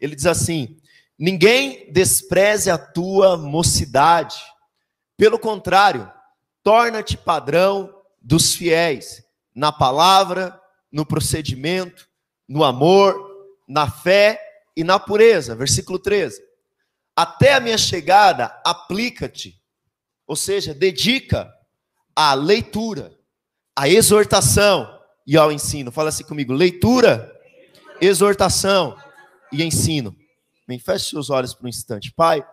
Ele diz assim: Ninguém despreze a tua mocidade. Pelo contrário, torna-te padrão dos fiéis na palavra, no procedimento, no amor, na fé e na pureza. Versículo 13. Até a minha chegada, aplica-te, ou seja, dedica à leitura, à exortação e ao ensino. Fala assim comigo: leitura, exortação e ensino. Bem, feche seus olhos por um instante. Pai,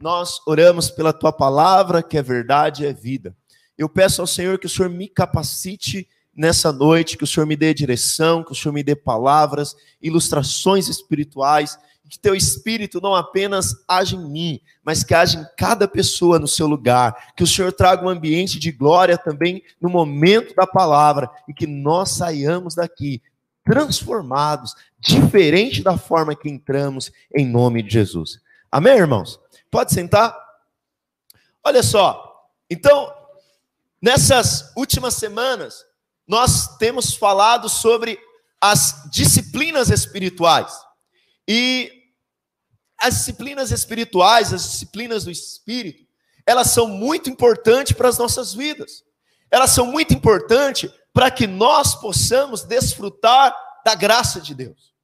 nós oramos pela tua palavra, que é verdade e é vida. Eu peço ao Senhor que o Senhor me capacite nessa noite, que o Senhor me dê direção, que o Senhor me dê palavras, ilustrações espirituais, que teu espírito não apenas age em mim, mas que age em cada pessoa no seu lugar, que o Senhor traga um ambiente de glória também no momento da palavra e que nós saiamos daqui transformados, diferente da forma que entramos, em nome de Jesus. Amém, irmãos? Pode sentar? Olha só, então, nessas últimas semanas, nós temos falado sobre as disciplinas espirituais. E as disciplinas espirituais, as disciplinas do espírito, elas são muito importantes para as nossas vidas. Elas são muito importantes para que nós possamos desfrutar da graça de Deus.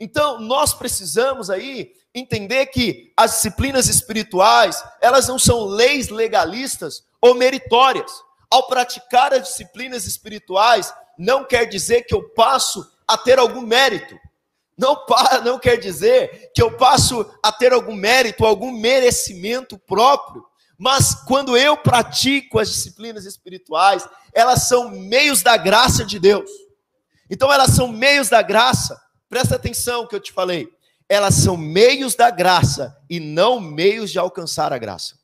Então, nós precisamos aí entender que as disciplinas espirituais, elas não são leis legalistas ou meritórias. Ao praticar as disciplinas espirituais, não quer dizer que eu passo a ter algum mérito. Não, não quer dizer que eu passo a ter algum mérito, algum merecimento próprio. Mas quando eu pratico as disciplinas espirituais, elas são meios da graça de Deus. Então elas são meios da graça. Presta atenção que eu te falei. Elas são meios da graça e não meios de alcançar a graça.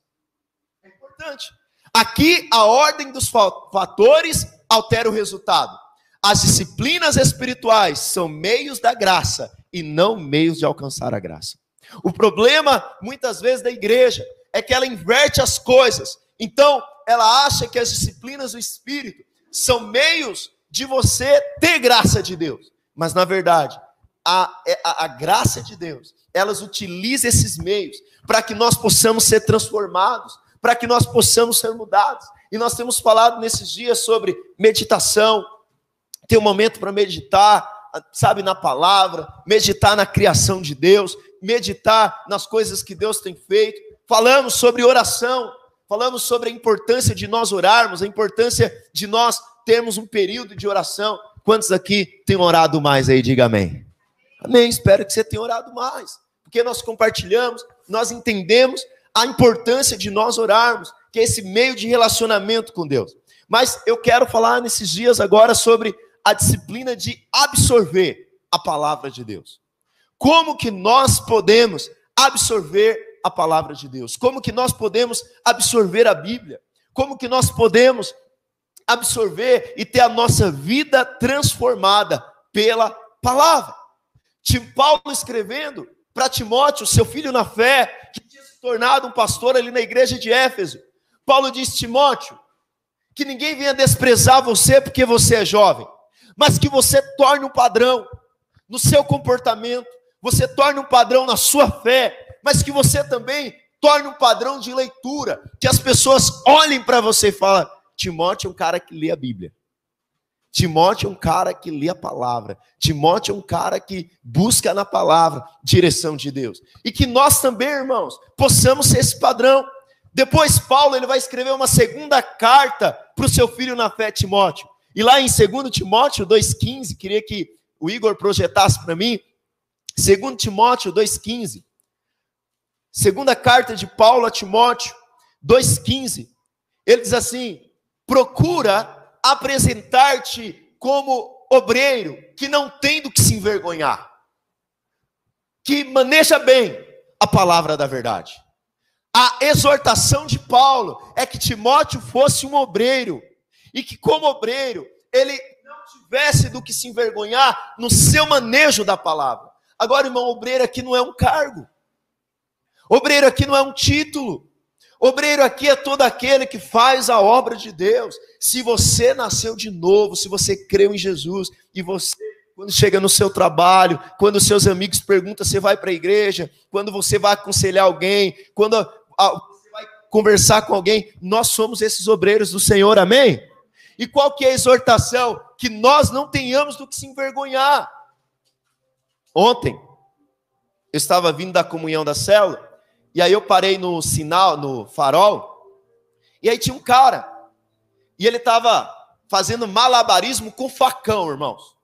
É importante. Aqui a ordem dos fatores altera o resultado. As disciplinas espirituais são meios da graça e não meios de alcançar a graça. O problema, muitas vezes, da igreja é que ela inverte as coisas. Então, ela acha que as disciplinas do Espírito são meios de você ter graça de Deus. Mas, na verdade, a, é, a, a graça de Deus, elas utilizam esses meios para que nós possamos ser transformados, para que nós possamos ser mudados. E nós temos falado nesses dias sobre meditação, ter um momento para meditar, sabe, na palavra, meditar na criação de Deus, meditar nas coisas que Deus tem feito. Falamos sobre oração, falamos sobre a importância de nós orarmos, a importância de nós termos um período de oração. Quantos aqui têm orado mais aí? Diga amém. Amém. Espero que você tenha orado mais, porque nós compartilhamos, nós entendemos a importância de nós orarmos, que é esse meio de relacionamento com Deus. Mas eu quero falar nesses dias agora sobre a disciplina de absorver a palavra de Deus. Como que nós podemos absorver a palavra de Deus? Como que nós podemos absorver a Bíblia? Como que nós podemos absorver e ter a nossa vida transformada pela palavra? Paulo escrevendo para Timóteo, seu filho na fé, que tinha se tornado um pastor ali na igreja de Éfeso. Paulo diz: Timóteo, que ninguém venha desprezar você porque você é jovem mas que você torne um padrão no seu comportamento, você torne um padrão na sua fé, mas que você também torne um padrão de leitura, que as pessoas olhem para você e falem: Timóteo é um cara que lê a Bíblia. Timóteo é um cara que lê a palavra. Timóteo é um cara que busca na palavra direção de Deus. E que nós também, irmãos, possamos ser esse padrão. Depois, Paulo ele vai escrever uma segunda carta para o seu filho na fé, Timóteo. E lá em 2 Timóteo 2,15, queria que o Igor projetasse para mim. 2 Timóteo 2,15. Segunda carta de Paulo a Timóteo 2,15. Ele diz assim: procura apresentar-te como obreiro que não tem do que se envergonhar, que maneja bem a palavra da verdade. A exortação de Paulo é que Timóteo fosse um obreiro e que, como obreiro, ele não tivesse do que se envergonhar no seu manejo da palavra. Agora, irmão, obreiro aqui não é um cargo, obreiro aqui não é um título. Obreiro aqui é todo aquele que faz a obra de Deus. Se você nasceu de novo, se você creu em Jesus e você quando chega no seu trabalho, quando seus amigos perguntam se vai para a igreja, quando você vai aconselhar alguém, quando você vai conversar com alguém, nós somos esses obreiros do Senhor, amém? E qual que é a exortação? Que nós não tenhamos do que se envergonhar. Ontem, eu estava vindo da comunhão da célula, e aí eu parei no sinal, no farol, e aí tinha um cara, e ele estava fazendo malabarismo com facão, irmãos.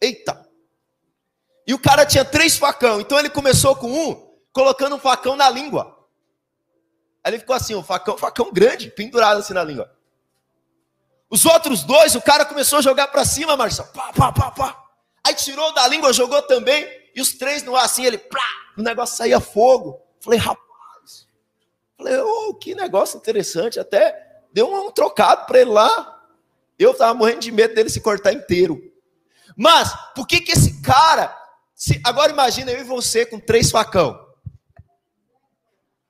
Eita! E o cara tinha três facão, então ele começou com um, colocando um facão na língua. Aí ele ficou assim, um facão, facão grande, pendurado assim na língua. Os outros dois, o cara começou a jogar para cima, Marcelo. Pá, pá, pá, pá. Aí tirou da língua, jogou também. E os três no ar assim, ele, plá, o negócio saía fogo. Falei, rapaz. Falei, oh, que negócio interessante. Até deu um, trocado para ele lá. Eu estava morrendo de medo dele se cortar inteiro. Mas, por que que esse cara. Se, agora imagina eu e você com três facão.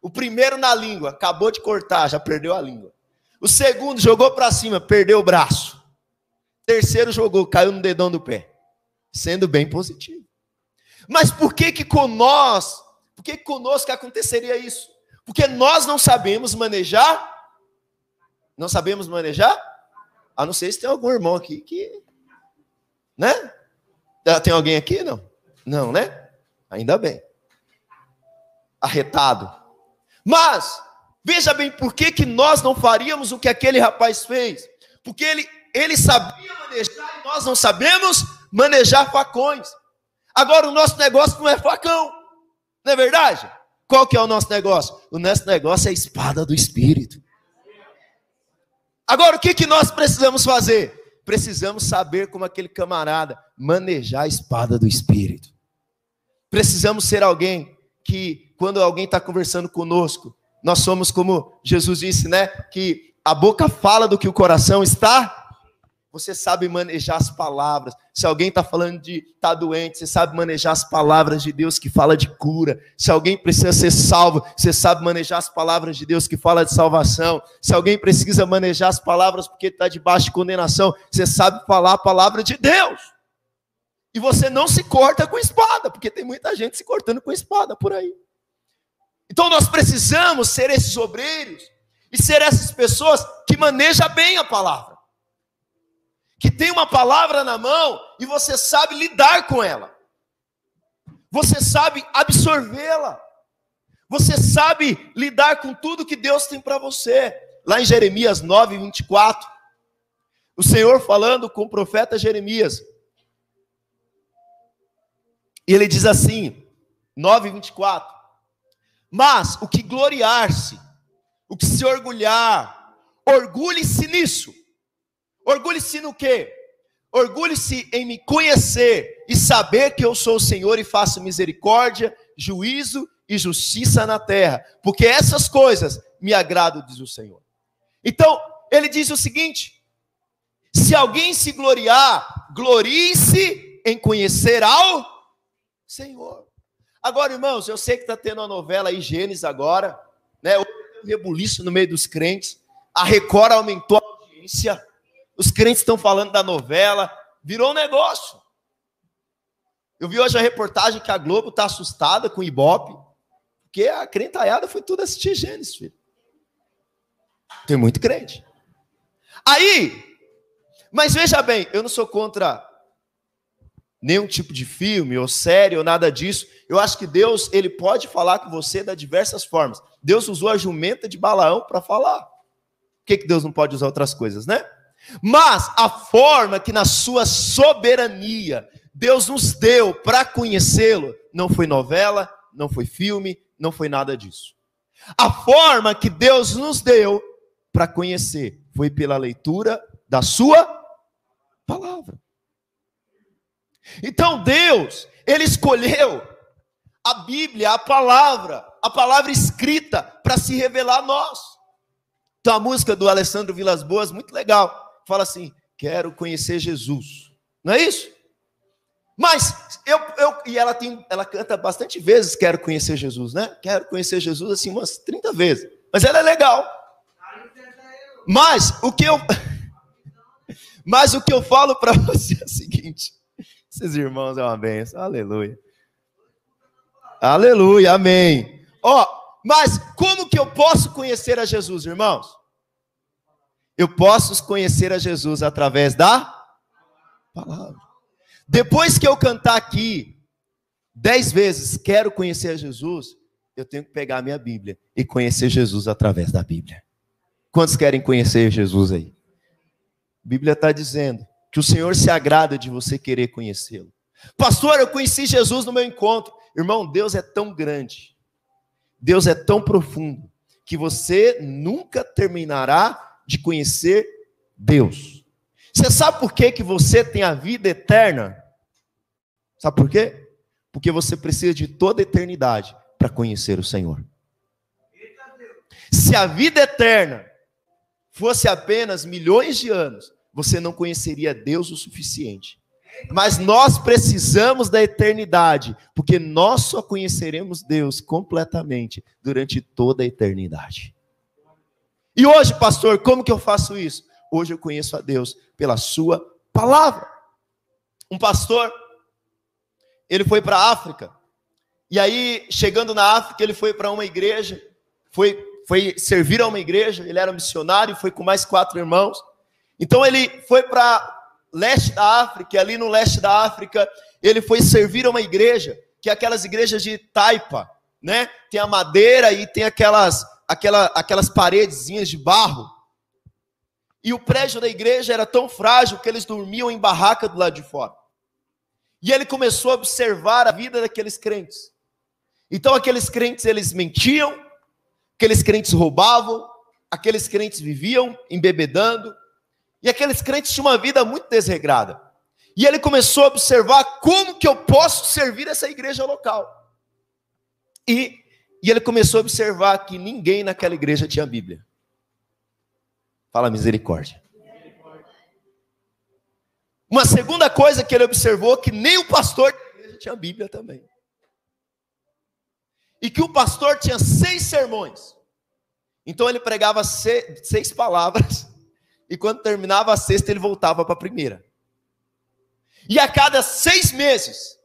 O primeiro na língua, acabou de cortar, já perdeu a língua. O segundo jogou para cima, perdeu o braço. O terceiro jogou, caiu no dedão do pé. Sendo bem positivo. Mas por que que com nós, que, conosco aconteceria isso? Porque nós não sabemos manejar. Não sabemos manejar? A não ser se tem algum irmão aqui que. Né? Ah, tem alguém aqui? Não? Não, né? Ainda bem. Arretado. Mas, Veja bem, por que, que nós não faríamos o que aquele rapaz fez? Porque ele, ele sabia manejar e nós não sabemos manejar facões. Agora, o nosso negócio não é facão, não é verdade? Qual que é o nosso negócio? O nosso negócio é a espada do Espírito. Agora, o que, que nós precisamos fazer? Precisamos saber como aquele camarada manejar a espada do Espírito. Precisamos ser alguém que, quando alguém está conversando conosco, nós somos como Jesus disse, né? Que a boca fala do que o coração está. Você sabe manejar as palavras. Se alguém está falando de está doente, você sabe manejar as palavras de Deus que fala de cura. Se alguém precisa ser salvo, você sabe manejar as palavras de Deus que fala de salvação. Se alguém precisa manejar as palavras porque está debaixo de condenação, você sabe falar a palavra de Deus. E você não se corta com espada, porque tem muita gente se cortando com espada por aí. Então nós precisamos ser esses obreiros e ser essas pessoas que manejam bem a palavra. Que tem uma palavra na mão e você sabe lidar com ela. Você sabe absorvê-la. Você sabe lidar com tudo que Deus tem para você. Lá em Jeremias 9, 24, o Senhor falando com o profeta Jeremias. E ele diz assim, 9, 24. Mas o que gloriar-se, o que se orgulhar, orgulhe-se nisso. Orgulhe-se no quê? Orgulhe-se em me conhecer e saber que eu sou o Senhor e faço misericórdia, juízo e justiça na terra, porque essas coisas me agradam, diz o Senhor. Então, ele diz o seguinte: se alguém se gloriar, glorie-se em conhecer ao Senhor. Agora, irmãos, eu sei que está tendo uma novela aí, Gênesis, agora, né? Um rebuliço no meio dos crentes. A Record aumentou a audiência. Os crentes estão falando da novela. Virou um negócio. Eu vi hoje a reportagem que a Globo está assustada com o Ibope, porque a crentaiada foi tudo assistir Gênesis, filho. Tem muito crente. Aí, mas veja bem, eu não sou contra nenhum tipo de filme ou série ou nada disso. Eu acho que Deus, ele pode falar com você de diversas formas. Deus usou a jumenta de Balaão para falar. Por que, que Deus não pode usar outras coisas, né? Mas a forma que na sua soberania Deus nos deu para conhecê-lo não foi novela, não foi filme, não foi nada disso. A forma que Deus nos deu para conhecer foi pela leitura da sua palavra. Então Deus, Ele escolheu a Bíblia, a palavra, a palavra escrita para se revelar a nós. Então a música do Alessandro Vilas Boas, muito legal, fala assim: quero conhecer Jesus. Não é isso? Mas eu, eu e ela tem, ela canta bastante vezes quero conhecer Jesus, né? Quero conhecer Jesus assim umas 30 vezes. Mas ela é legal. Mas o que eu Mas o que eu falo para você é o seguinte: Esses irmãos é uma benção. Aleluia. Aleluia, amém. Ó, mas como que eu posso conhecer a Jesus, irmãos? Eu posso conhecer a Jesus através da palavra. Depois que eu cantar aqui dez vezes, quero conhecer a Jesus, eu tenho que pegar a minha Bíblia e conhecer Jesus através da Bíblia. Quantos querem conhecer Jesus aí? A Bíblia está dizendo que o Senhor se agrada de você querer conhecê-lo. Pastor, eu conheci Jesus no meu encontro. Irmão, Deus é tão grande, Deus é tão profundo, que você nunca terminará de conhecer Deus. Você sabe por que, que você tem a vida eterna? Sabe por quê? Porque você precisa de toda a eternidade para conhecer o Senhor. Se a vida eterna fosse apenas milhões de anos, você não conheceria Deus o suficiente. Mas nós precisamos da eternidade, porque nós só conheceremos Deus completamente durante toda a eternidade. E hoje, pastor, como que eu faço isso? Hoje eu conheço a Deus pela sua palavra. Um pastor, ele foi para a África, e aí, chegando na África, ele foi para uma igreja, foi, foi servir a uma igreja, ele era missionário, foi com mais quatro irmãos. Então ele foi para leste da África, e ali no leste da África, ele foi servir a uma igreja, que é aquelas igrejas de taipa, né? Tem a madeira e tem aquelas, aquela, aquelas paredezinhas de barro. E o prédio da igreja era tão frágil que eles dormiam em barraca do lado de fora. E ele começou a observar a vida daqueles crentes. Então aqueles crentes eles mentiam, aqueles crentes roubavam, aqueles crentes viviam embebedando, e aqueles crentes tinham uma vida muito desregrada. E ele começou a observar como que eu posso servir essa igreja local. E, e ele começou a observar que ninguém naquela igreja tinha Bíblia. Fala misericórdia. Uma segunda coisa que ele observou que nem o pastor tinha Bíblia também e que o pastor tinha seis sermões. Então ele pregava seis palavras, e quando terminava a sexta, ele voltava para a primeira. E a cada seis meses,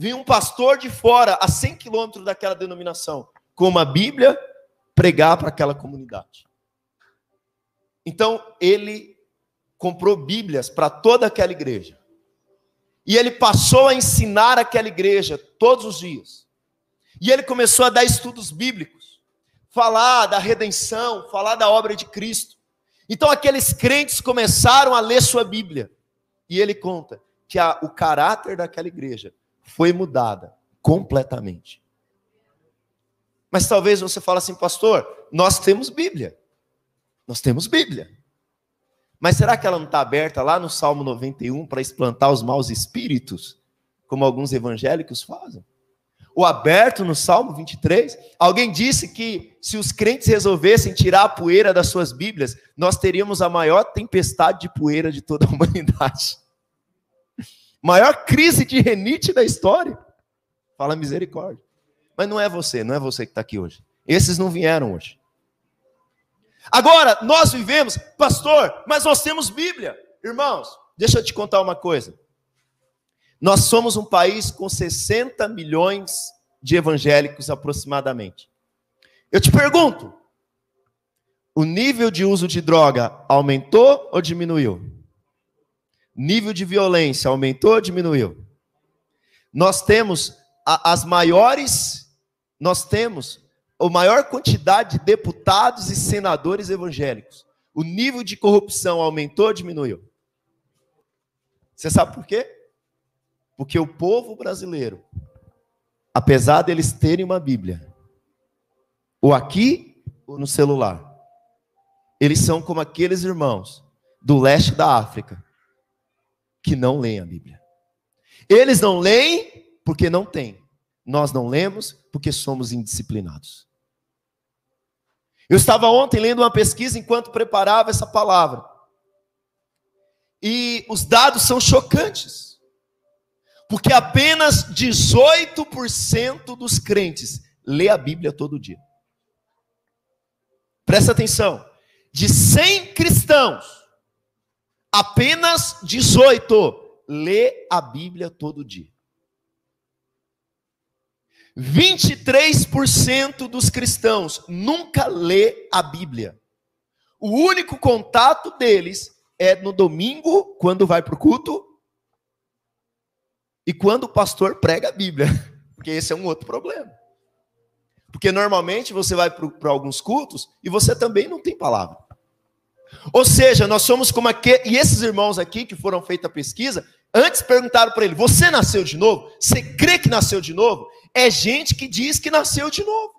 vinha um pastor de fora, a 100 quilômetros daquela denominação, com uma Bíblia, pregar para aquela comunidade. Então ele comprou Bíblias para toda aquela igreja. E ele passou a ensinar aquela igreja todos os dias. E ele começou a dar estudos bíblicos, falar da redenção, falar da obra de Cristo. Então aqueles crentes começaram a ler sua Bíblia. E ele conta que a, o caráter daquela igreja foi mudada completamente. Mas talvez você fale assim, pastor, nós temos Bíblia. Nós temos Bíblia. Mas será que ela não está aberta lá no Salmo 91 para explantar os maus espíritos, como alguns evangélicos fazem? o aberto no Salmo 23. Alguém disse que se os crentes resolvessem tirar a poeira das suas Bíblias, nós teríamos a maior tempestade de poeira de toda a humanidade. Maior crise de renite da história. Fala misericórdia. Mas não é você, não é você que está aqui hoje. Esses não vieram hoje. Agora, nós vivemos, pastor, mas nós temos Bíblia. Irmãos, deixa eu te contar uma coisa. Nós somos um país com 60 milhões de evangélicos aproximadamente. Eu te pergunto: o nível de uso de droga aumentou ou diminuiu? Nível de violência aumentou ou diminuiu? Nós temos as maiores, nós temos a maior quantidade de deputados e senadores evangélicos. O nível de corrupção aumentou ou diminuiu? Você sabe por quê? Porque o povo brasileiro, apesar deles terem uma Bíblia, ou aqui ou no celular, eles são como aqueles irmãos do leste da África que não leem a Bíblia. Eles não leem porque não têm. Nós não lemos porque somos indisciplinados. Eu estava ontem lendo uma pesquisa enquanto preparava essa palavra. E os dados são chocantes. Porque apenas 18% dos crentes lê a Bíblia todo dia. Presta atenção. De 100 cristãos, apenas 18 lê a Bíblia todo dia. 23% dos cristãos nunca lê a Bíblia. O único contato deles é no domingo, quando vai para o culto, e quando o pastor prega a Bíblia. Porque esse é um outro problema. Porque normalmente você vai para alguns cultos e você também não tem palavra. Ou seja, nós somos como aquele. E esses irmãos aqui que foram feita a pesquisa, antes perguntaram para ele: Você nasceu de novo? Você crê que nasceu de novo? É gente que diz que nasceu de novo.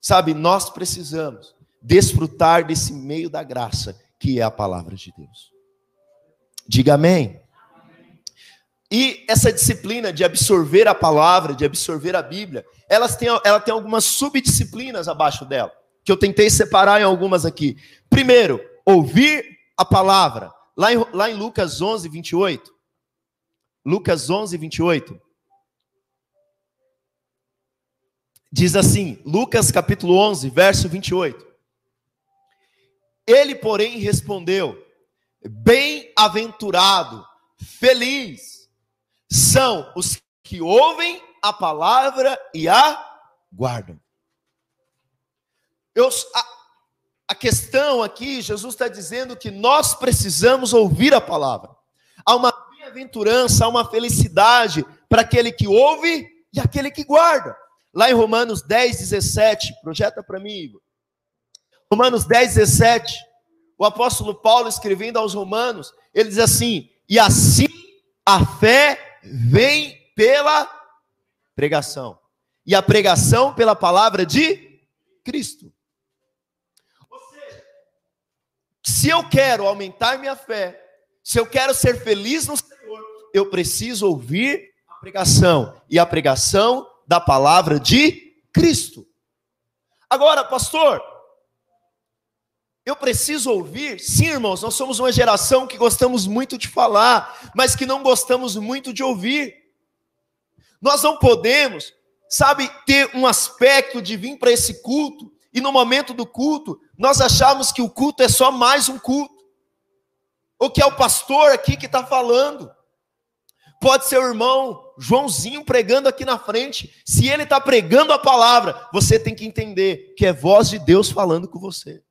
Sabe, nós precisamos desfrutar desse meio da graça que é a palavra de Deus. Diga amém. E essa disciplina de absorver a palavra, de absorver a Bíblia, elas têm, ela tem algumas subdisciplinas abaixo dela, que eu tentei separar em algumas aqui. Primeiro, ouvir a palavra. Lá em, lá em Lucas 11, 28. Lucas 11, 28. Diz assim, Lucas capítulo 11, verso 28. Ele, porém, respondeu: Bem-aventurado, feliz são os que ouvem a palavra e a guardam. Eu, a, a questão aqui, Jesus está dizendo que nós precisamos ouvir a palavra. Há uma bem-aventurança, há uma felicidade para aquele que ouve e aquele que guarda. Lá em Romanos 10, 17, projeta para mim, Igor. Romanos 10, 17, o apóstolo Paulo escrevendo aos Romanos, ele diz assim: E assim a fé vem pela pregação. E a pregação pela palavra de Cristo. Ou seja, se eu quero aumentar minha fé, se eu quero ser feliz no Senhor, eu preciso ouvir a pregação. E a pregação da palavra de Cristo. Agora, pastor, eu preciso ouvir? Sim, irmãos, nós somos uma geração que gostamos muito de falar, mas que não gostamos muito de ouvir. Nós não podemos, sabe, ter um aspecto de vir para esse culto e no momento do culto nós achamos que o culto é só mais um culto, ou que é o pastor aqui que está falando. Pode ser o irmão Joãozinho pregando aqui na frente. Se ele está pregando a palavra, você tem que entender que é voz de Deus falando com você.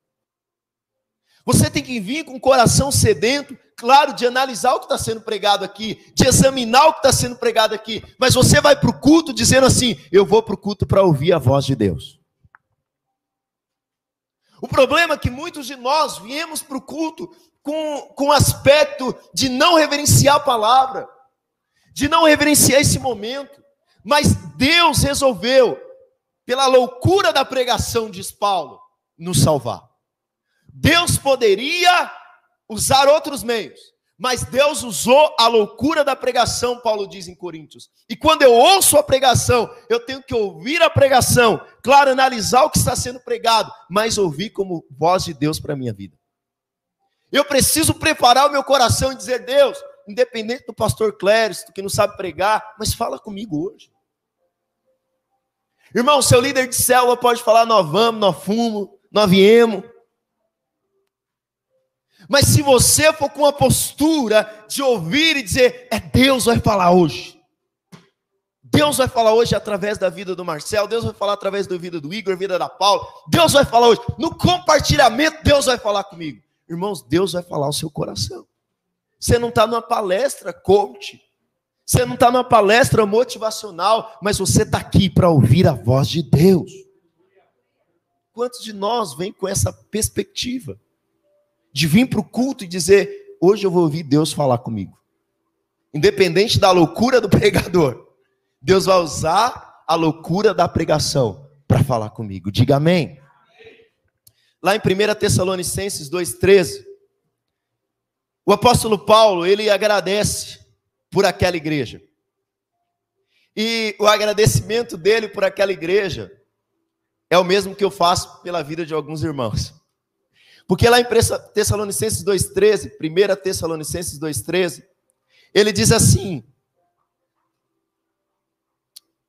Você tem que vir com o coração sedento, claro, de analisar o que está sendo pregado aqui, de examinar o que está sendo pregado aqui, mas você vai para o culto dizendo assim: eu vou para o culto para ouvir a voz de Deus. O problema é que muitos de nós viemos para o culto com, com aspecto de não reverenciar a palavra, de não reverenciar esse momento, mas Deus resolveu, pela loucura da pregação, diz Paulo, nos salvar. Deus poderia usar outros meios, mas Deus usou a loucura da pregação, Paulo diz em Coríntios. E quando eu ouço a pregação, eu tenho que ouvir a pregação, claro, analisar o que está sendo pregado, mas ouvir como voz de Deus para a minha vida. Eu preciso preparar o meu coração e dizer: Deus, independente do pastor Cléris, que não sabe pregar, mas fala comigo hoje. Irmão, seu líder de célula pode falar: nós vamos, nós fumos, nós viemos. Mas se você for com a postura de ouvir e dizer, é Deus vai falar hoje. Deus vai falar hoje através da vida do Marcel, Deus vai falar através da vida do Igor, vida da Paula. Deus vai falar hoje. No compartilhamento, Deus vai falar comigo. Irmãos, Deus vai falar o seu coração. Você não está numa palestra coach. Você não está numa palestra motivacional, mas você está aqui para ouvir a voz de Deus. Quantos de nós vêm com essa perspectiva? de vir para o culto e dizer: hoje eu vou ouvir Deus falar comigo. Independente da loucura do pregador, Deus vai usar a loucura da pregação para falar comigo. Diga amém. Lá em 1 Tessalonicenses 2,13, o apóstolo Paulo, ele agradece por aquela igreja. E o agradecimento dele por aquela igreja é o mesmo que eu faço pela vida de alguns irmãos. Porque lá em Tessalonicenses 2,13, 1 Tessalonicenses 2,13, ele diz assim,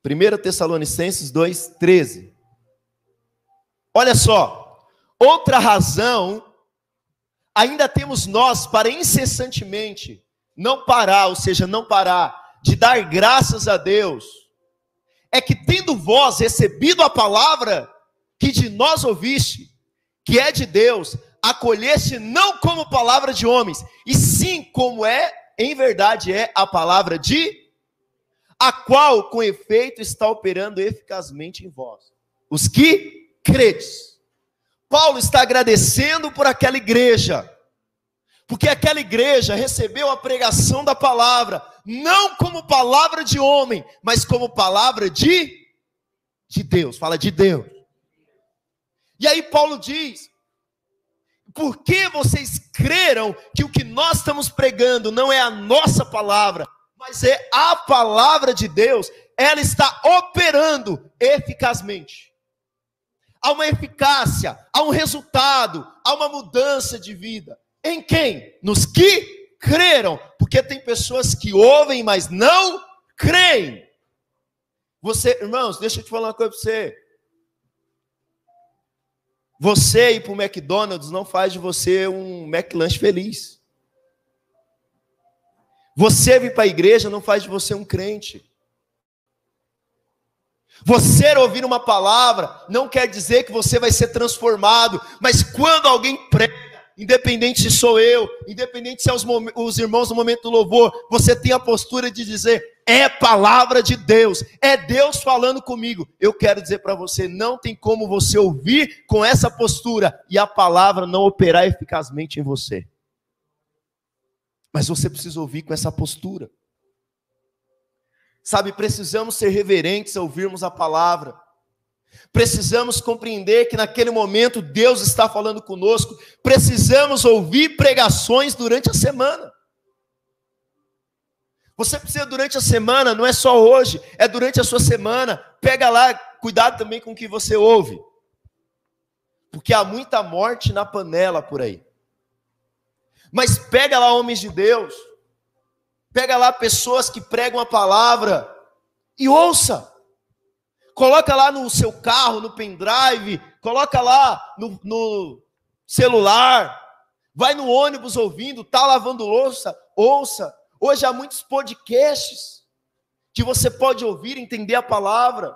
1 Tessalonicenses 2,13, olha só, outra razão ainda temos nós para incessantemente não parar, ou seja, não parar de dar graças a Deus, é que tendo vós recebido a palavra que de nós ouviste, que é de Deus, acolheste não como palavra de homens, e sim como é, em verdade é a palavra de a qual com efeito está operando eficazmente em vós, os que credes. Paulo está agradecendo por aquela igreja, porque aquela igreja recebeu a pregação da palavra, não como palavra de homem, mas como palavra de, de Deus. Fala de Deus. E aí Paulo diz: por que vocês creram que o que nós estamos pregando não é a nossa palavra, mas é a palavra de Deus? Ela está operando eficazmente. Há uma eficácia, há um resultado, há uma mudança de vida. Em quem? Nos que creram. Porque tem pessoas que ouvem, mas não creem. Você, irmãos, deixa eu te falar uma coisa para você. Você ir para o McDonald's não faz de você um McLanche feliz. Você vir para a igreja não faz de você um crente. Você ouvir uma palavra não quer dizer que você vai ser transformado, mas quando alguém prega, independente se sou eu, independente se é os, os, irmãos no momento do louvor, você tem a postura de dizer: é palavra de Deus, é Deus falando comigo. Eu quero dizer para você: não tem como você ouvir com essa postura e a palavra não operar eficazmente em você. Mas você precisa ouvir com essa postura. Sabe, precisamos ser reverentes ao ouvirmos a palavra. Precisamos compreender que naquele momento Deus está falando conosco. Precisamos ouvir pregações durante a semana. Você precisa durante a semana, não é só hoje, é durante a sua semana. Pega lá, cuidado também com o que você ouve. Porque há muita morte na panela por aí. Mas pega lá homens de Deus. Pega lá pessoas que pregam a palavra e ouça. Coloca lá no seu carro, no pendrive, coloca lá no, no celular, vai no ônibus ouvindo, tá lavando louça, ouça. Hoje há muitos podcasts que você pode ouvir, entender a palavra.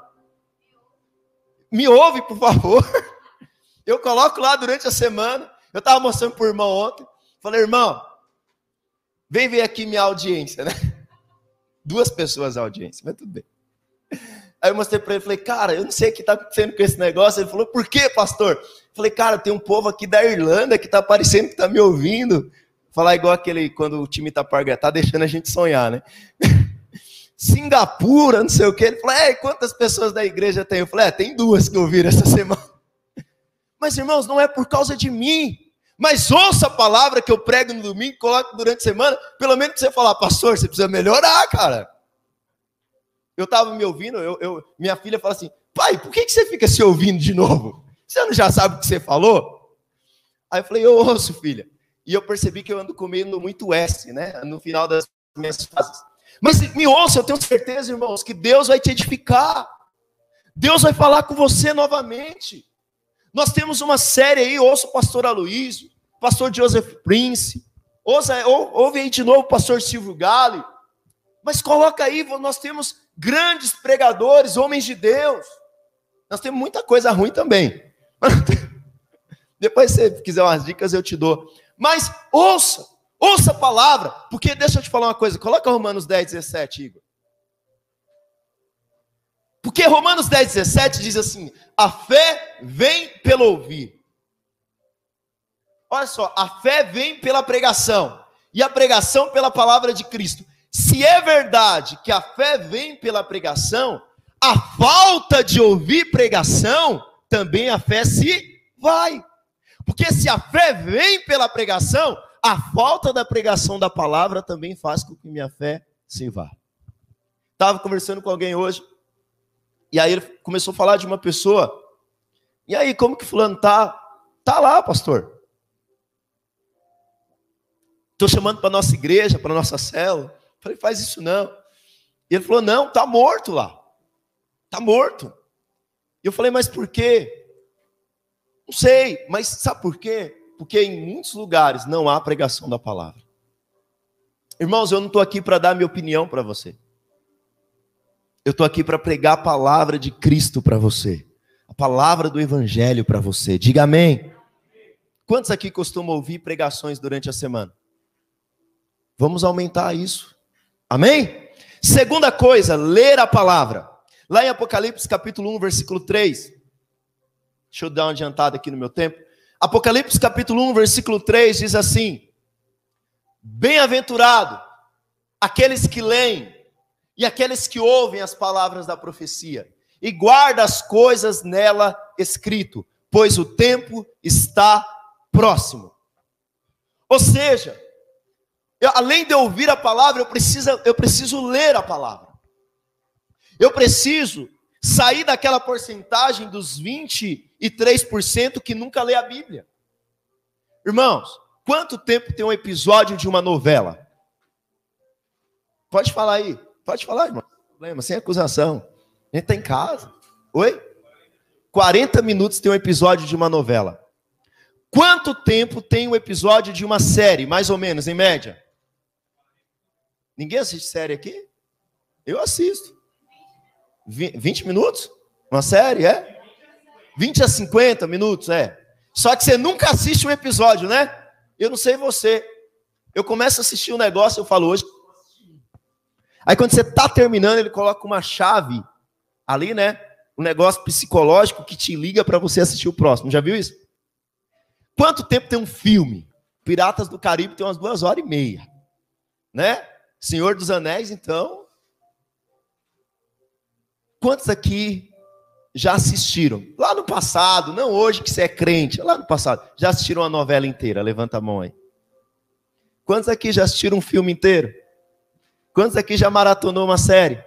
Me ouve, por favor. Eu coloco lá durante a semana. Eu estava mostrando para o irmão ontem. Falei, irmão, vem ver aqui minha audiência, né? Duas pessoas a audiência, mas tudo bem. Aí eu mostrei para ele, falei, cara, eu não sei o que está acontecendo com esse negócio. Ele falou, por quê, pastor? falei, cara, tem um povo aqui da Irlanda que está parecendo que está me ouvindo. Falar igual aquele, quando o time está pargado, tá deixando a gente sonhar, né? Singapura, não sei o quê. Ele falou, é, quantas pessoas da igreja tem? Eu falei, é, tem duas que ouviram essa semana. Mas, irmãos, não é por causa de mim. Mas ouça a palavra que eu prego no domingo, coloco durante a semana, pelo menos você falar, pastor, você precisa melhorar, cara. Eu estava me ouvindo, eu, eu, minha filha fala assim: pai, por que, que você fica se ouvindo de novo? Você não já sabe o que você falou? Aí eu falei: eu ouço, filha. E eu percebi que eu ando comendo muito S, né? No final das minhas fases. Mas me ouça, eu tenho certeza, irmãos, que Deus vai te edificar. Deus vai falar com você novamente. Nós temos uma série aí, ouça o pastor Aloysio, pastor Joseph Prince, ouça, ou, ouve aí de novo o pastor Silvio Gale. Mas coloca aí, nós temos grandes pregadores, homens de Deus. Nós temos muita coisa ruim também. Depois, se você quiser umas dicas, eu te dou. Mas ouça, ouça a palavra, porque deixa eu te falar uma coisa. Coloca Romanos 10, 17, Igor. Porque Romanos 10, 17 diz assim: a fé vem pelo ouvir. Olha só, a fé vem pela pregação, e a pregação pela palavra de Cristo. Se é verdade que a fé vem pela pregação, a falta de ouvir pregação, também a fé se vai. Porque se a fé vem pela pregação, a falta da pregação da palavra também faz com que minha fé se vá. Estava conversando com alguém hoje, e aí ele começou a falar de uma pessoa. E aí, como que fulano tá? Tá lá, pastor. Estou chamando para nossa igreja, para nossa célula. Falei, faz isso não. E ele falou, não, tá morto lá. Tá morto. E eu falei, mas por quê? Não sei, mas sabe por quê? Porque em muitos lugares não há pregação da palavra. Irmãos, eu não estou aqui para dar minha opinião para você. Eu estou aqui para pregar a palavra de Cristo para você. A palavra do Evangelho para você. Diga amém. Quantos aqui costumam ouvir pregações durante a semana? Vamos aumentar isso. Amém? Segunda coisa, ler a palavra. Lá em Apocalipse capítulo 1, versículo 3. Deixa eu dar uma adiantada aqui no meu tempo. Apocalipse capítulo 1, versículo 3 diz assim: Bem-aventurado aqueles que leem e aqueles que ouvem as palavras da profecia e guarda as coisas nela escrito, pois o tempo está próximo. Ou seja, eu, além de ouvir a palavra, eu preciso, eu preciso ler a palavra. Eu preciso sair daquela porcentagem dos 23% que nunca lê a Bíblia. Irmãos, quanto tempo tem um episódio de uma novela? Pode falar aí, pode falar, irmão. Problema, sem acusação. A gente está em casa. Oi? 40 minutos tem um episódio de uma novela. Quanto tempo tem um episódio de uma série, mais ou menos, em média? Ninguém assiste série aqui? Eu assisto. 20 minutos? Uma série, é? 20 a 50 minutos, é. Só que você nunca assiste um episódio, né? Eu não sei você. Eu começo a assistir um negócio, eu falo hoje. Aí quando você está terminando, ele coloca uma chave ali, né? Um negócio psicológico que te liga para você assistir o próximo. Já viu isso? Quanto tempo tem um filme? Piratas do Caribe tem umas duas horas e meia, né? Senhor dos Anéis, então. Quantos aqui já assistiram? Lá no passado, não hoje que você é crente, lá no passado, já assistiram a novela inteira? Levanta a mão aí. Quantos aqui já assistiram um filme inteiro? Quantos aqui já maratonou uma série?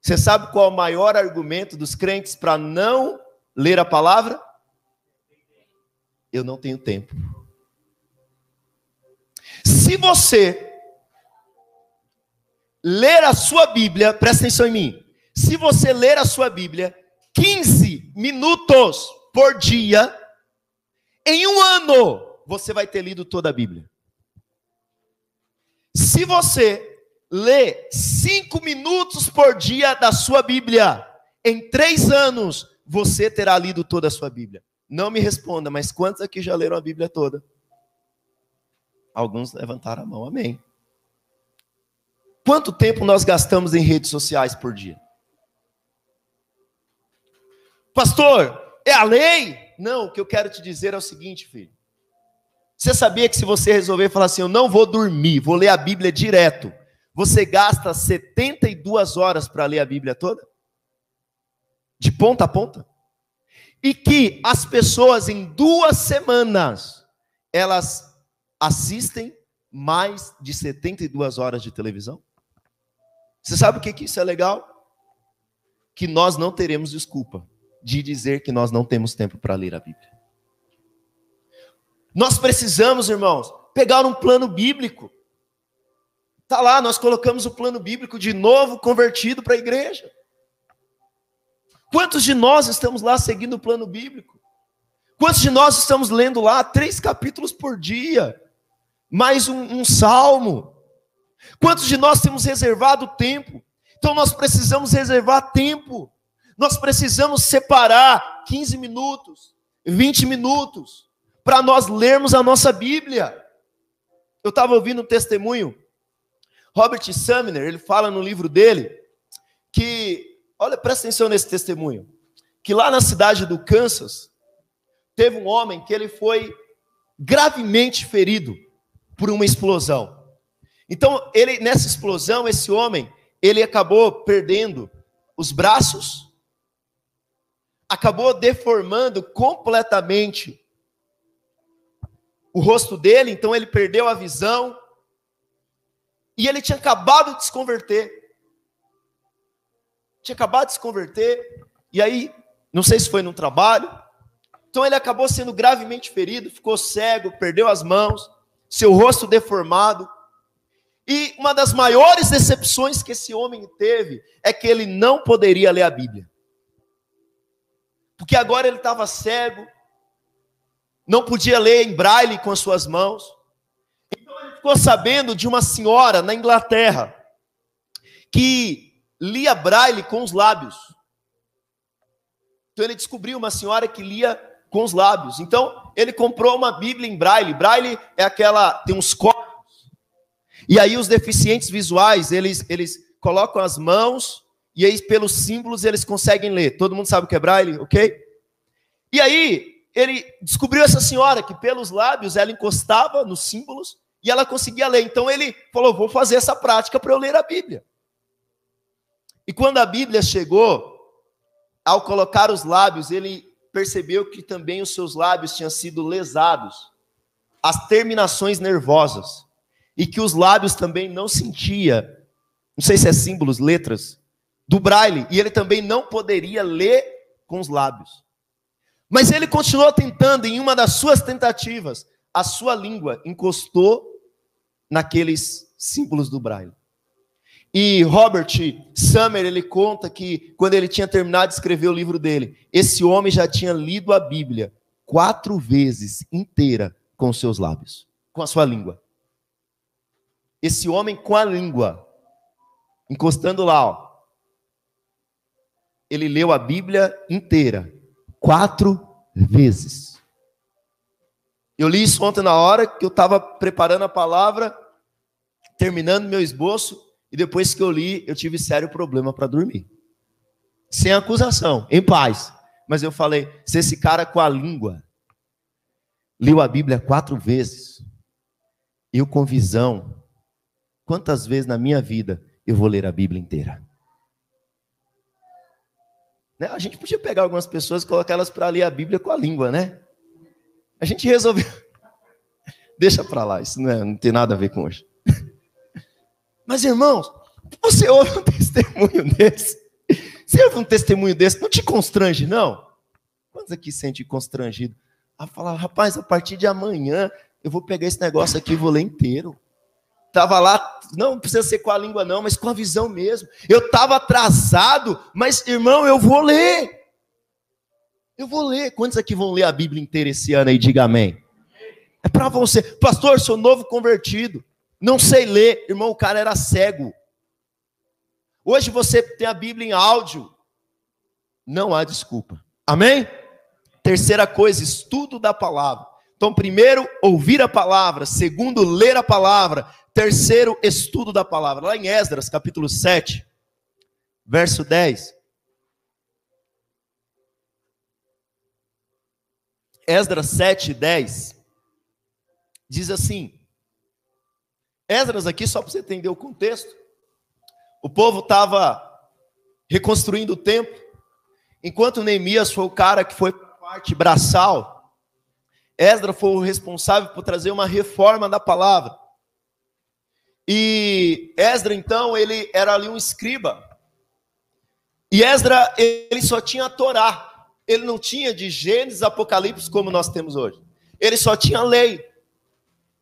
Você sabe qual é o maior argumento dos crentes para não ler a palavra? Eu não tenho tempo. Se você ler a sua Bíblia, presta atenção em mim. Se você ler a sua Bíblia 15 minutos por dia, em um ano, você vai ter lido toda a Bíblia. Se você lê cinco minutos por dia da sua Bíblia, em três anos, você terá lido toda a sua Bíblia. Não me responda, mas quantos aqui já leram a Bíblia toda? Alguns levantaram a mão, amém. Quanto tempo nós gastamos em redes sociais por dia? Pastor, é a lei? Não, o que eu quero te dizer é o seguinte, filho. Você sabia que se você resolver falar assim, eu não vou dormir, vou ler a Bíblia direto, você gasta 72 horas para ler a Bíblia toda? De ponta a ponta? E que as pessoas em duas semanas, elas assistem mais de 72 horas de televisão? Você sabe o que, que isso é legal? Que nós não teremos desculpa de dizer que nós não temos tempo para ler a Bíblia. Nós precisamos, irmãos, pegar um plano bíblico. Está lá, nós colocamos o plano bíblico de novo convertido para a igreja. Quantos de nós estamos lá seguindo o plano bíblico? Quantos de nós estamos lendo lá três capítulos por dia? Mais um, um salmo? Quantos de nós temos reservado tempo? Então nós precisamos reservar tempo. Nós precisamos separar 15 minutos, 20 minutos para nós lermos a nossa Bíblia. Eu estava ouvindo um testemunho. Robert Sumner, ele fala no livro dele que, olha, presta atenção nesse testemunho, que lá na cidade do Kansas teve um homem que ele foi gravemente ferido por uma explosão. Então, ele nessa explosão, esse homem, ele acabou perdendo os braços, acabou deformando completamente o rosto dele, então ele perdeu a visão. E ele tinha acabado de se converter. Tinha acabado de se converter, e aí, não sei se foi no trabalho, então ele acabou sendo gravemente ferido, ficou cego, perdeu as mãos, seu rosto deformado, e uma das maiores decepções que esse homem teve é que ele não poderia ler a Bíblia. Porque agora ele estava cego, não podia ler em braille com as suas mãos. Então ele ficou sabendo de uma senhora na Inglaterra que lia braille com os lábios. Então ele descobriu uma senhora que lia com os lábios. Então ele comprou uma Bíblia em braille. Braille é aquela tem uns códigos. E aí os deficientes visuais, eles eles colocam as mãos e aí pelos símbolos eles conseguem ler. Todo mundo sabe o que é braille, OK? E aí ele descobriu essa senhora que pelos lábios ela encostava nos símbolos e ela conseguia ler. Então ele falou: "Vou fazer essa prática para eu ler a Bíblia". E quando a Bíblia chegou, ao colocar os lábios, ele percebeu que também os seus lábios tinham sido lesados, as terminações nervosas, e que os lábios também não sentia, não sei se é símbolos, letras, do braille, e ele também não poderia ler com os lábios. Mas ele continuou tentando, em uma das suas tentativas, a sua língua encostou naqueles símbolos do braille. E Robert Summer, ele conta que quando ele tinha terminado de escrever o livro dele, esse homem já tinha lido a Bíblia quatro vezes inteira com seus lábios, com a sua língua. Esse homem com a língua, encostando lá, ó, ele leu a Bíblia inteira, quatro vezes. Eu li isso ontem na hora que eu estava preparando a palavra, terminando meu esboço, e depois que eu li, eu tive sério problema para dormir. Sem acusação, em paz. Mas eu falei: se esse cara com a língua leu a Bíblia quatro vezes, eu com visão, quantas vezes na minha vida eu vou ler a Bíblia inteira? Né? A gente podia pegar algumas pessoas e colocar elas para ler a Bíblia com a língua, né? A gente resolveu. Deixa para lá, isso não, é, não tem nada a ver com hoje. Mas, irmãos, você ouve um testemunho desse? Você ouve um testemunho desse? Não te constrange, não? Quantos aqui sente constrangido? A falar, rapaz, a partir de amanhã eu vou pegar esse negócio aqui e vou ler inteiro. Tava lá, não precisa ser com a língua não, mas com a visão mesmo. Eu estava atrasado, mas irmão, eu vou ler. Eu vou ler. Quantos aqui vão ler a Bíblia inteira esse ano aí? Diga amém. É para você. Pastor, sou novo convertido. Não sei ler. Irmão, o cara era cego. Hoje você tem a Bíblia em áudio. Não há desculpa. Amém? Terceira coisa, estudo da palavra. Então, primeiro, ouvir a palavra. Segundo, ler a palavra. Terceiro, estudo da palavra. Lá em Esdras, capítulo 7, verso 10. Esdras 7, 10. Diz assim: Esdras aqui, só para você entender o contexto, o povo estava reconstruindo o templo, enquanto Neemias foi o cara que foi para a parte braçal, Esdras foi o responsável por trazer uma reforma da palavra. E Esdras, então, ele era ali um escriba. E Esdras, ele só tinha a Torá. Ele não tinha de Gênesis, Apocalipse como nós temos hoje. Ele só tinha a lei,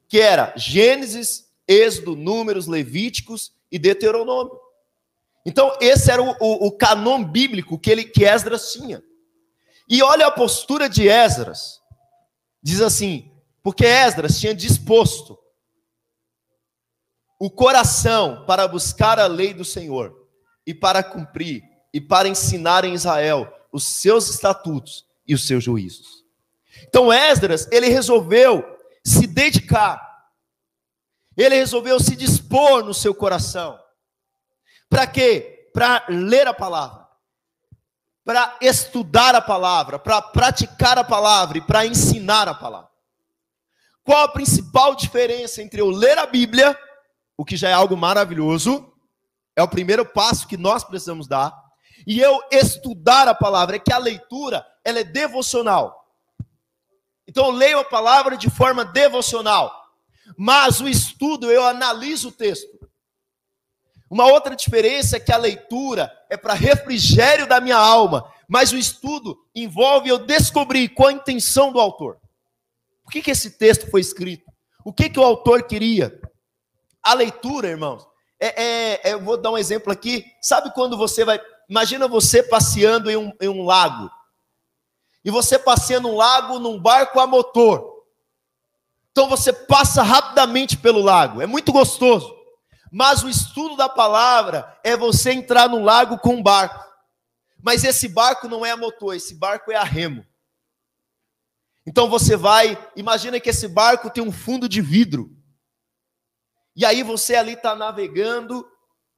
que era Gênesis, Êxodo, Números, Levíticos e Deuteronômio. Então, esse era o, o, o canon bíblico que, ele, que Esdras tinha. E olha a postura de Esdras. Diz assim: porque Esdras tinha disposto o coração para buscar a lei do Senhor e para cumprir e para ensinar em Israel os seus estatutos e os seus juízos. Então Esdras, ele resolveu se dedicar ele resolveu se dispor no seu coração. Para quê? Para ler a palavra, para estudar a palavra, para praticar a palavra e para ensinar a palavra. Qual a principal diferença entre eu ler a Bíblia, o que já é algo maravilhoso, é o primeiro passo que nós precisamos dar, e eu estudar a palavra, é que a leitura, ela é devocional. Então eu leio a palavra de forma devocional. Mas o estudo, eu analiso o texto. Uma outra diferença é que a leitura é para refrigério da minha alma, mas o estudo envolve eu descobrir qual a intenção do autor. Por que, que esse texto foi escrito? O que, que o autor queria? A leitura, irmãos, é, é, é, eu vou dar um exemplo aqui. Sabe quando você vai. Imagina você passeando em um, em um lago. e você passeia num lago num barco a motor. Então você passa rapidamente pelo lago, é muito gostoso. Mas o estudo da palavra é você entrar no lago com um barco. Mas esse barco não é a motor, esse barco é a remo. Então você vai, imagina que esse barco tem um fundo de vidro. E aí você ali está navegando,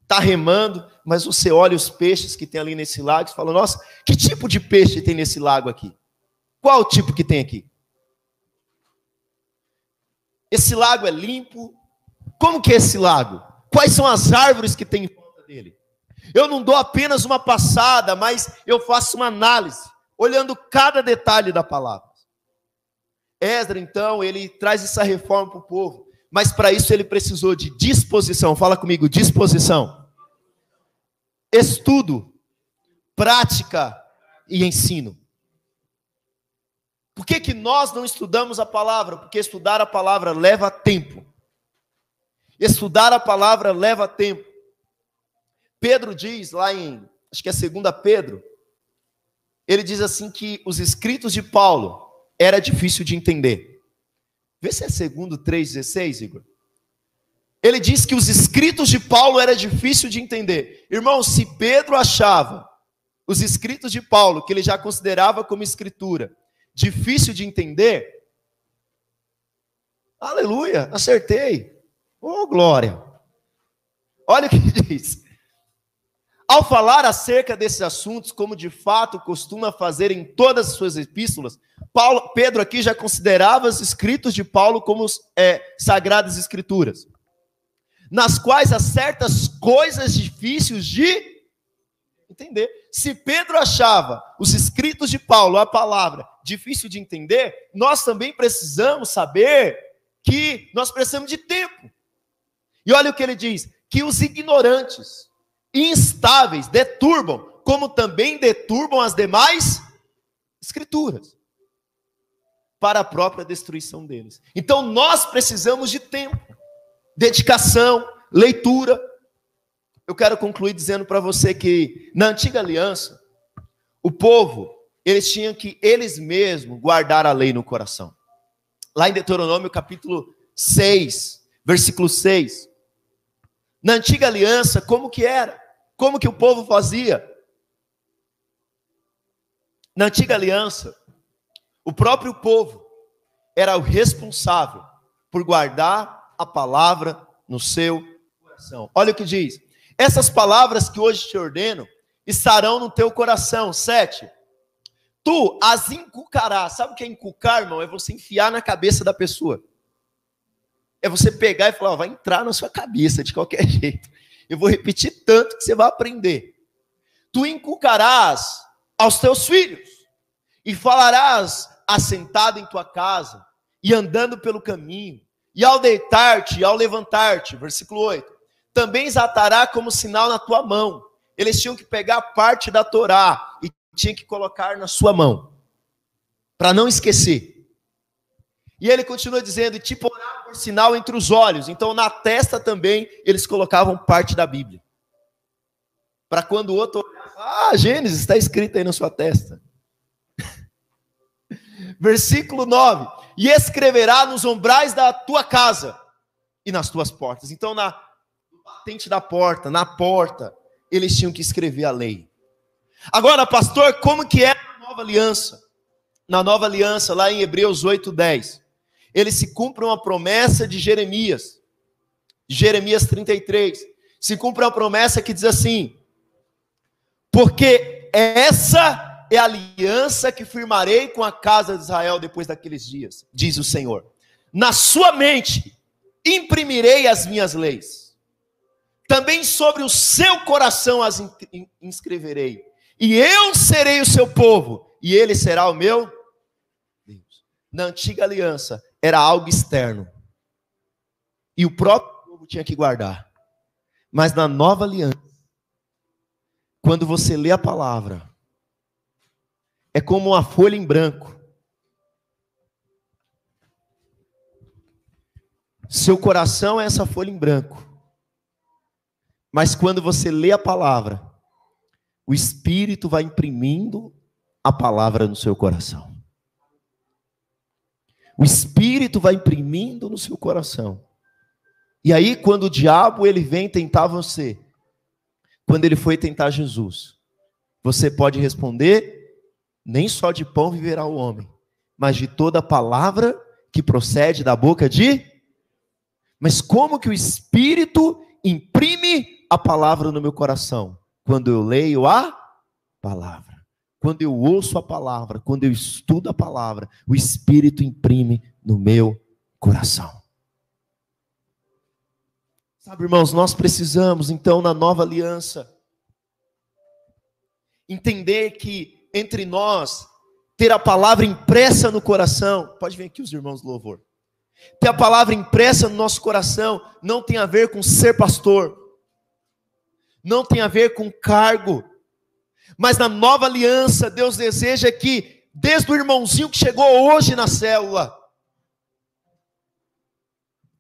está remando, mas você olha os peixes que tem ali nesse lago e fala: Nossa, que tipo de peixe tem nesse lago aqui? Qual o tipo que tem aqui? Esse lago é limpo? Como que é esse lago? Quais são as árvores que tem em volta dele? Eu não dou apenas uma passada, mas eu faço uma análise, olhando cada detalhe da palavra. Esdra, então, ele traz essa reforma para o povo mas para isso ele precisou de disposição. Fala comigo, disposição. Estudo, prática e ensino. Por que, que nós não estudamos a palavra? Porque estudar a palavra leva tempo. Estudar a palavra leva tempo. Pedro diz lá em, acho que é 2 Pedro, ele diz assim que os escritos de Paulo era difícil de entender. Vê se é segundo 3,16, Igor. Ele diz que os escritos de Paulo era difícil de entender. Irmão, se Pedro achava os escritos de Paulo, que ele já considerava como escritura, difícil de entender, aleluia, acertei. Oh, glória. Olha o que diz. Ao falar acerca desses assuntos, como de fato costuma fazer em todas as suas epístolas, Paulo, Pedro aqui já considerava os escritos de Paulo como é, sagradas escrituras, nas quais há certas coisas difíceis de entender. Se Pedro achava os escritos de Paulo, a palavra, difícil de entender, nós também precisamos saber que nós precisamos de tempo. E olha o que ele diz: que os ignorantes, instáveis, deturbam, como também deturbam as demais escrituras, para a própria destruição deles. Então nós precisamos de tempo, dedicação, leitura. Eu quero concluir dizendo para você que na antiga aliança, o povo, eles tinham que eles mesmos guardar a lei no coração. Lá em Deuteronômio capítulo 6, versículo 6, na antiga aliança, como que era? Como que o povo fazia? Na antiga aliança, o próprio povo era o responsável por guardar a palavra no seu coração. Olha o que diz: essas palavras que hoje te ordeno estarão no teu coração. Sete. Tu as inculcarás. Sabe o que é inculcar, irmão? É você enfiar na cabeça da pessoa. É você pegar e falar, ó, vai entrar na sua cabeça de qualquer jeito. Eu vou repetir tanto que você vai aprender. Tu inculcarás aos teus filhos e falarás assentado em tua casa e andando pelo caminho, e ao deitar-te e ao levantar-te, versículo 8, também exatará como sinal na tua mão. Eles tinham que pegar parte da Torá e tinham que colocar na sua mão, para não esquecer. E ele continua dizendo: te porá por sinal entre os olhos. Então, na testa também, eles colocavam parte da Bíblia. Para quando o outro olhar, ah, Gênesis está escrito aí na sua testa. Versículo 9: E escreverá nos umbrais da tua casa e nas tuas portas. Então, na patente da porta, na porta, eles tinham que escrever a lei. Agora, pastor, como que é a nova aliança? Na nova aliança, lá em Hebreus 8, 10 ele se cumpre uma promessa de Jeremias, Jeremias 33. Se cumpre uma promessa que diz assim: Porque essa é a aliança que firmarei com a casa de Israel depois daqueles dias, diz o Senhor. Na sua mente imprimirei as minhas leis, também sobre o seu coração as inscreverei, e eu serei o seu povo, e ele será o meu Deus. Na antiga aliança, era algo externo. E o próprio povo tinha que guardar. Mas na nova aliança, quando você lê a palavra, é como uma folha em branco. Seu coração é essa folha em branco. Mas quando você lê a palavra, o Espírito vai imprimindo a palavra no seu coração. O Espírito vai imprimindo no seu coração. E aí, quando o diabo ele vem tentar você, quando ele foi tentar Jesus, você pode responder: nem só de pão viverá o homem, mas de toda palavra que procede da boca de. Mas como que o Espírito imprime a palavra no meu coração? Quando eu leio a palavra. Quando eu ouço a palavra, quando eu estudo a palavra, o Espírito imprime no meu coração. Sabe, irmãos, nós precisamos, então, na nova aliança, entender que entre nós, ter a palavra impressa no coração, pode vir aqui os irmãos do louvor. Ter a palavra impressa no nosso coração não tem a ver com ser pastor, não tem a ver com cargo, mas na nova aliança, Deus deseja que, desde o irmãozinho que chegou hoje na célula,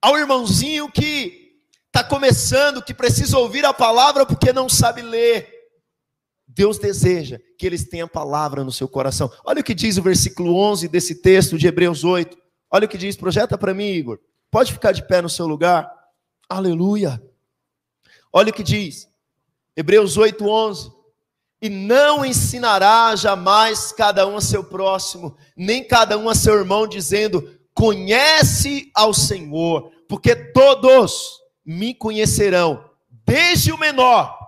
ao irmãozinho que está começando, que precisa ouvir a palavra porque não sabe ler, Deus deseja que eles tenham a palavra no seu coração. Olha o que diz o versículo 11 desse texto de Hebreus 8. Olha o que diz, projeta para mim, Igor. Pode ficar de pé no seu lugar. Aleluia. Olha o que diz. Hebreus 8, 11 e não ensinará jamais cada um a seu próximo, nem cada um a seu irmão, dizendo: Conhece ao Senhor, porque todos me conhecerão, desde o menor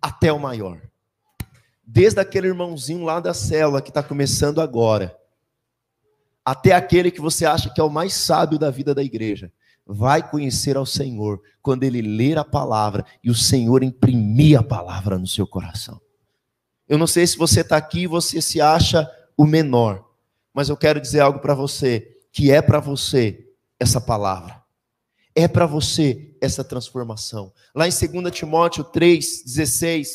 até o maior. Desde aquele irmãozinho lá da célula que está começando agora, até aquele que você acha que é o mais sábio da vida da igreja vai conhecer ao Senhor quando ele ler a palavra e o Senhor imprimir a palavra no seu coração. Eu não sei se você está aqui e você se acha o menor, mas eu quero dizer algo para você, que é para você essa palavra. É para você essa transformação. Lá em 2 Timóteo 3,16,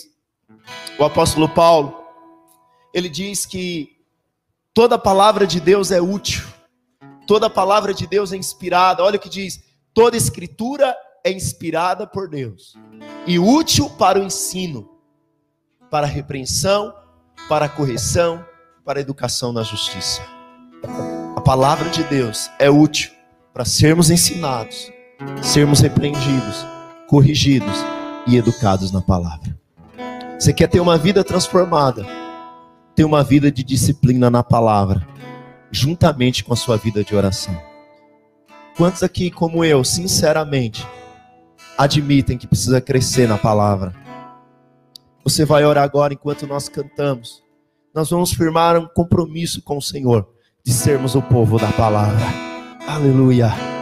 o apóstolo Paulo, ele diz que toda palavra de Deus é útil Toda palavra de Deus é inspirada. Olha o que diz: toda escritura é inspirada por Deus e útil para o ensino, para a repreensão, para a correção, para a educação na justiça. A palavra de Deus é útil para sermos ensinados, sermos repreendidos, corrigidos e educados na palavra. Você quer ter uma vida transformada? Ter uma vida de disciplina na palavra juntamente com a sua vida de oração. Quantos aqui, como eu, sinceramente, admitem que precisa crescer na palavra? Você vai orar agora enquanto nós cantamos. Nós vamos firmar um compromisso com o Senhor de sermos o povo da palavra. Aleluia.